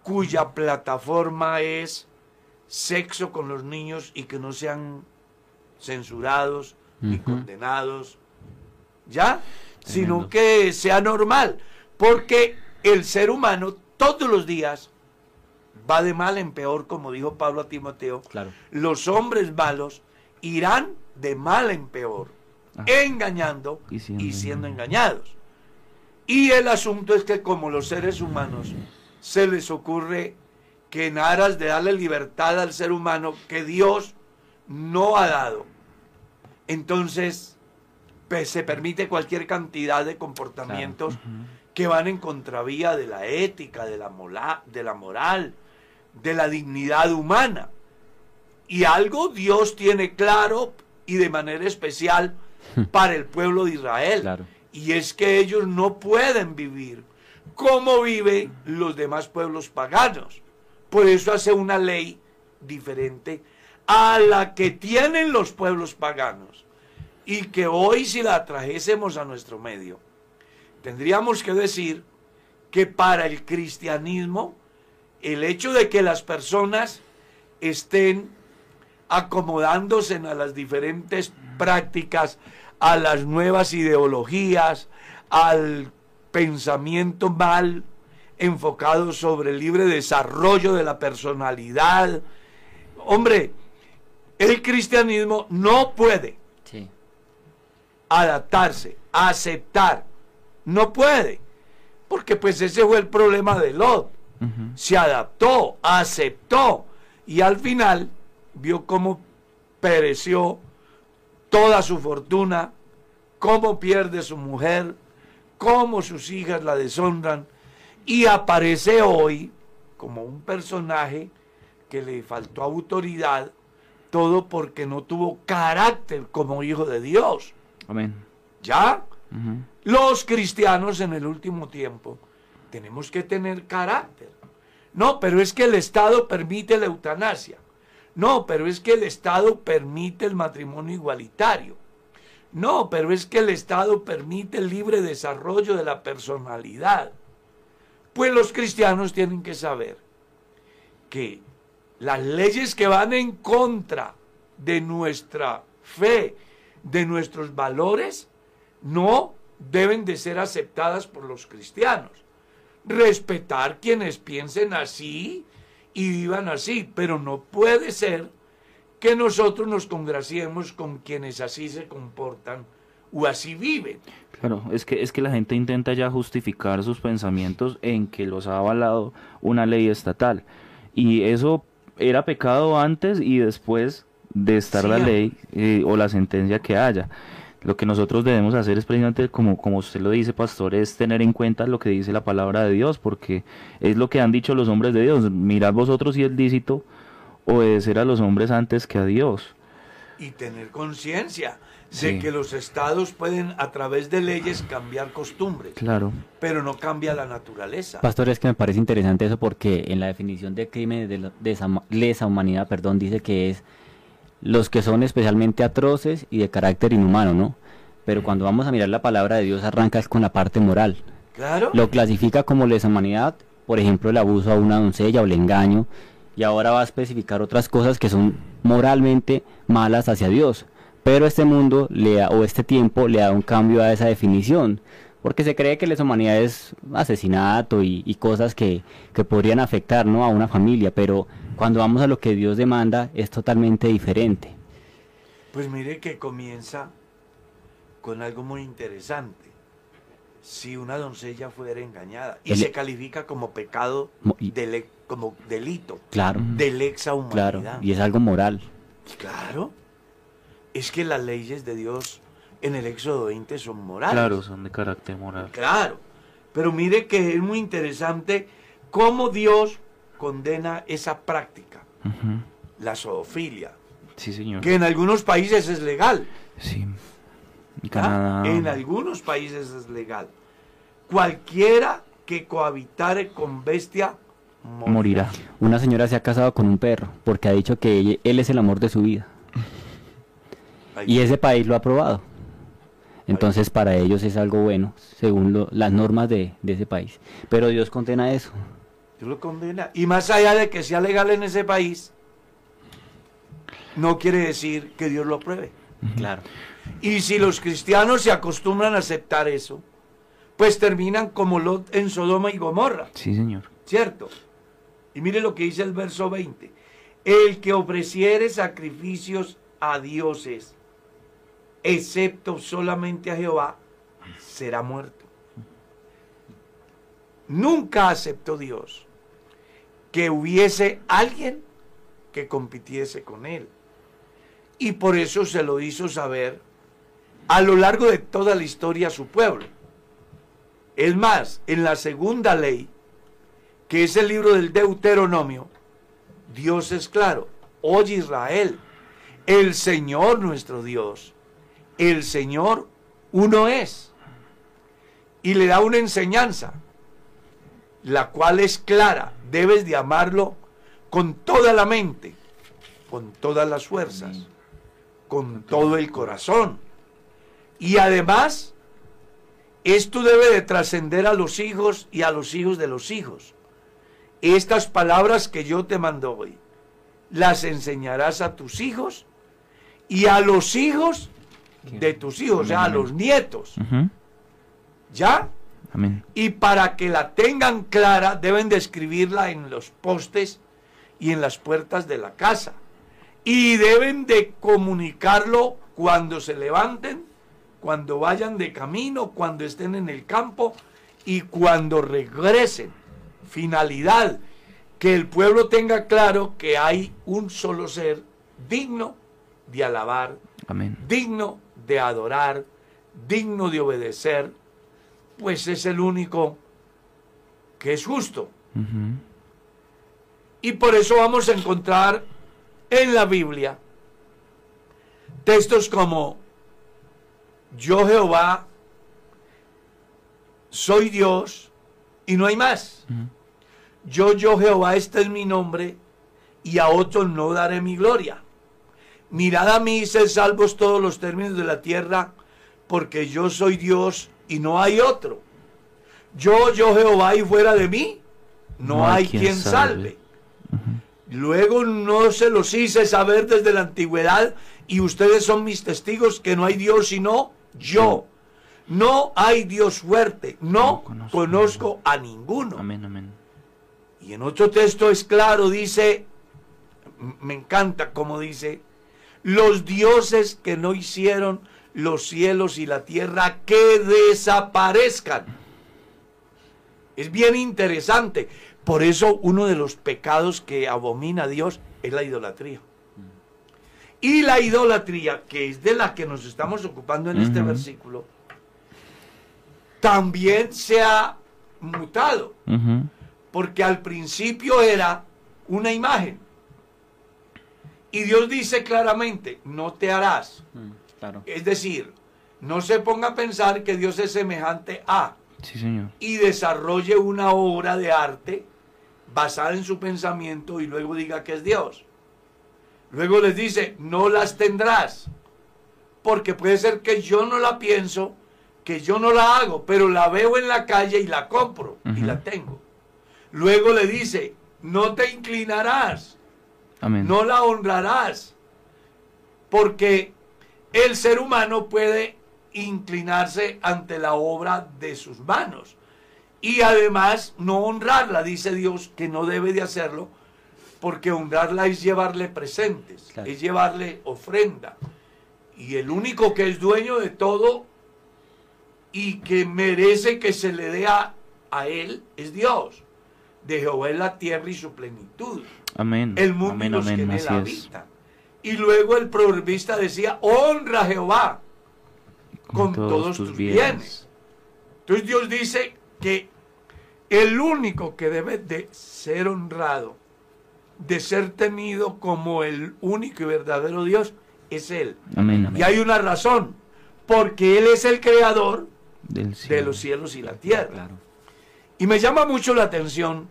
cuya plataforma es sexo con los niños y que no sean censurados ni condenados, ¿ya? Sino que sea normal, porque el ser humano todos los días va de mal en peor, como dijo Pablo a Timoteo, Claro. los hombres malos irán de mal en peor, Ah. engañando Y y siendo siendo, engañados. Y el asunto es que como los seres humanos se les ocurre que en aras de darle libertad al ser humano que Dios no ha dado, entonces pues, se permite cualquier cantidad de comportamientos que van en contravía de la ética, de la, mola- de la moral, de la dignidad humana. Y algo Dios tiene claro y de manera especial para el pueblo de Israel. Claro. Y es que ellos no pueden vivir como viven los demás pueblos paganos. Por eso hace una ley diferente a la que tienen los pueblos paganos. Y que hoy si la trajésemos a nuestro medio, tendríamos que decir que para el cristianismo el hecho de que las personas estén acomodándose a las diferentes prácticas, a las nuevas ideologías, al pensamiento mal enfocado sobre el libre desarrollo de la personalidad. Hombre, el cristianismo no puede. Adaptarse, aceptar. No puede. Porque pues ese fue el problema de Lot. Se adaptó, aceptó y al final vio cómo pereció toda su fortuna, cómo pierde su mujer, cómo sus hijas la deshonran y aparece hoy como un personaje que le faltó autoridad, todo porque no tuvo carácter como hijo de Dios. Amén. ¿Ya? Los cristianos en el último tiempo tenemos que tener carácter. No, pero es que el Estado permite la eutanasia. No, pero es que el Estado permite el matrimonio igualitario. No, pero es que el Estado permite el libre desarrollo de la personalidad. Pues los cristianos tienen que saber que las leyes que van en contra de nuestra fe, de nuestros valores, no deben de ser aceptadas por los cristianos. Respetar quienes piensen así y vivan así, pero no puede ser que nosotros nos congraciemos con quienes así se comportan o así viven. Claro, es que, es que la gente intenta ya justificar sus pensamientos en que los ha avalado una ley estatal. Y eso era pecado antes y después de estar Sí, la ley eh, o la sentencia que haya. Lo que nosotros debemos hacer es precisamente, como, como usted lo dice, pastor, es tener en cuenta lo que dice la palabra de Dios, porque es lo que han dicho los hombres de Dios. Mirad vosotros si es lícito obedecer a los hombres antes que a Dios. y tener conciencia de Sí. que los estados pueden a través de leyes cambiar costumbres, Claro. pero no cambia la naturaleza. Pastor, es que me parece interesante eso porque en la definición de crimen de la- de esa- lesa humanidad, perdón, dice que es los que son especialmente atroces y de carácter inhumano, ¿no? Pero cuando vamos a mirar la palabra de Dios arranca es con la parte moral. Claro. Lo clasifica como lesa humanidad, por ejemplo, el abuso a una doncella o el engaño, y ahora va a especificar otras cosas que son moralmente malas hacia Dios. Pero este mundo le da- o este tiempo le da un cambio a esa definición, porque se cree que lesa humanidad es asesinato y, y cosas que, que podrían afectar ¿no? a una familia, pero cuando vamos a lo que Dios demanda es totalmente diferente. Pues mire que comienza con algo muy interesante. Si una doncella fuera engañada y El- se califica como pecado, dele- como delito Claro, de lexa claro, humanidad. y es algo moral. Claro. Es que las leyes de Dios en el Éxodo 20 son morales. Claro, son de carácter moral. Claro. Pero mire que es muy interesante cómo Dios condena esa práctica, la zoofilia, Sí, señor. que en algunos países es legal. Sí. En ¿ah? Canadá. En algunos países es legal. Cualquiera que cohabitare con bestia morirá. morirá. Una señora se ha casado con un perro porque ha dicho que él es el amor de su vida. Y ese país lo ha aprobado. Entonces para ellos es algo bueno, según lo- las normas de, de ese país. Pero Dios condena eso. Dios lo condena. Y más allá de que sea legal en ese país, no quiere decir que Dios lo apruebe. Claro. Y si los cristianos se acostumbran a aceptar eso, pues terminan como Lot en Sodoma y Gomorra, Sí, señor. ¿cierto? Y mire lo que dice el verso 20. El que ofreciere sacrificios a dioses, excepto solamente a Jehová, será muerto. Nunca aceptó Dios que hubiese alguien que compitiese con él. Y por eso se lo hizo saber a lo largo de toda la historia a su pueblo. Es más, en la segunda ley, que es el libro del Deuteronomio, Dios es claro, oye Israel, el Señor nuestro Dios, el Señor uno es. Y le da una enseñanza, la cual es clara, debes de amarlo con toda la mente, con todas las fuerzas, con todo el corazón, Y además, esto debe de trascender a los hijos y a los hijos de los hijos. Estas palabras que yo te mando hoy, las enseñarás a tus hijos y a los hijos de tus hijos, o sea, a los nietos. ¿Ya? Amén. Y para que la tengan clara, deben de escribirla en los postes y en las puertas de la casa. Y deben de comunicarlo cuando se levanten, cuando vayan de camino, cuando estén en el campo y cuando regresen. Finalidad, que el pueblo tenga claro que hay un solo ser digno de alabar, Amén. digno de adorar, digno de obedecer, pues es el único que es justo. Y por eso vamos a encontrar en la Biblia textos como yo Jehová soy Dios y no hay más. Yo, yo Jehová, este es mi nombre y a otros no daré mi gloria. Mirad a mí y sed salvos todos los términos de la tierra, porque yo soy Dios y no hay otro. Yo, yo Jehová y fuera de mí no, hay, quien, salve. Luego no se los hice saber desde la antigüedad y ustedes son mis testigos que no hay Dios sino yo. No hay Dios fuerte, no, No conozco conozco a ninguno. Amén, amén. Y en otro texto es claro, dice, me encanta como dice, los dioses que no hicieron los cielos y la tierra que desaparezcan. Es bien interesante. Por eso uno de los pecados que abomina a Dios es la idolatría. Y la idolatría, que es de la que nos estamos ocupando en este versículo, también se ha mutado porque al principio era una imagen. Y Dios dice claramente, no te harás. Mm, Claro. Es decir, no se ponga a pensar que Dios es semejante a Sí, señor. y desarrolle una obra de arte basada en su pensamiento y luego diga que es Dios. Luego les dice, no las tendrás, porque puede ser que yo no la pienso, que yo no la hago, pero la veo en la calle y la compro y la tengo. Luego le dice, no te inclinarás, Amén. no la honrarás, porque el ser humano puede inclinarse ante la obra de sus manos y además no honrarla, dice Dios que no debe de hacerlo, porque honrarla es llevarle presentes, Claro. es llevarle ofrenda. Y el único que es dueño de todo y que merece que se le dé a, a él es Dios. De Jehová es la tierra y su plenitud Amén. el mundo amén, que en él es. Y luego el proverbista decía, honra a Jehová con, todos, tus bienes. Entonces Dios dice que el único que debe de ser honrado, de ser temido como el único y verdadero Dios, es Él. Amén. Y hay una razón, porque Él es el creador Del de los cielos y la tierra. Claro. Y me llama mucho la atención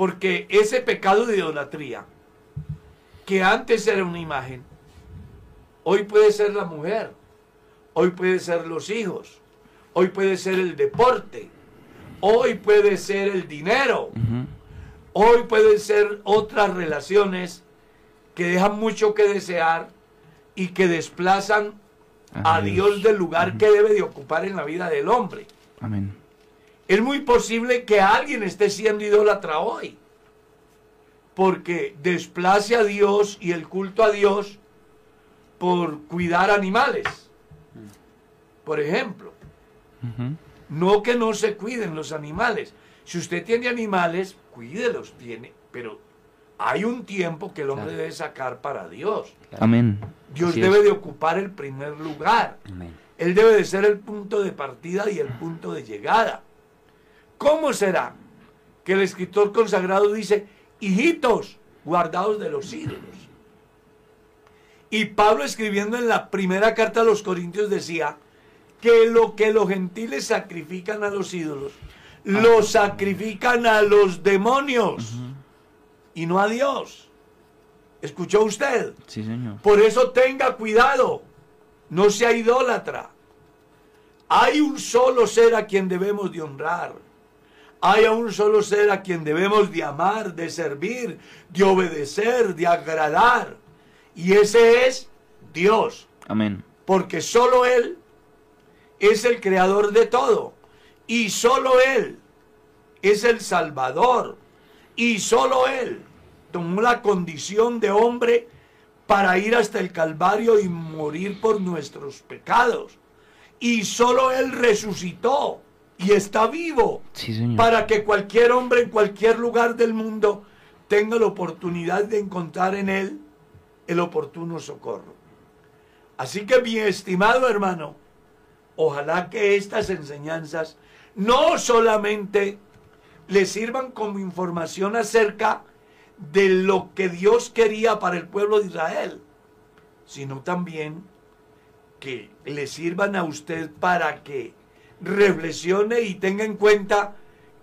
porque ese pecado de idolatría, que antes era una imagen, hoy puede ser la mujer, hoy puede ser los hijos, hoy puede ser el deporte, hoy puede ser el dinero, hoy pueden ser otras relaciones que dejan mucho que desear y que desplazan a Dios del lugar que debe de ocupar en la vida del hombre. Amén. Es muy posible que alguien esté siendo idólatra hoy. Porque desplace a Dios y el culto a Dios por cuidar animales. Por ejemplo, no que no se cuiden los animales. Si usted tiene animales, cuídelos, tiene, pero hay un tiempo que el hombre Claro. debe sacar para Dios. Amén. Dios Así debe es. de ocupar el primer lugar. Amén. Él debe de ser el punto de partida y el punto de llegada. ¿Cómo será que el escritor consagrado dice, hijitos, guardados de los ídolos? Y Pablo escribiendo en la primera carta a los Corintios decía que lo que los gentiles sacrifican a los ídolos, lo sacrifican a los demonios y no a Dios. ¿Escuchó usted? Sí, señor. Por eso tenga cuidado, no sea idólatra. Hay un solo ser a quien debemos de honrar. Hay a un solo ser a quien debemos de amar, de servir, de obedecer, de agradar. Y ese es Dios. Amén. Porque solo Él es el creador de todo. Y solo Él es el Salvador. Y solo Él tomó la condición de hombre para ir hasta el Calvario y morir por nuestros pecados. Y solo Él resucitó y está vivo Sí, señor. para que cualquier hombre en cualquier lugar del mundo tenga la oportunidad de encontrar en Él el oportuno socorro. Así que mi estimado hermano, ojalá que estas enseñanzas no solamente le sirvan como información acerca de lo que Dios quería para el pueblo de Israel, sino también que le sirvan a usted para que reflexione y tenga en cuenta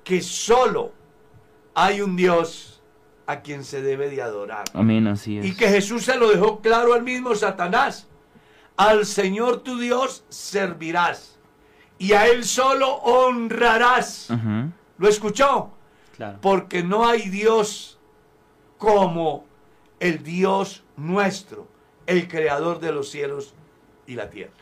que solo hay un Dios a quien se debe de adorar. Amén, así es. Y que Jesús se lo dejó claro al mismo Satanás. Al Señor tu Dios servirás y a Él solo honrarás. ¿Lo escuchó? Claro. Porque no hay Dios como el Dios nuestro, el creador de los cielos y la tierra.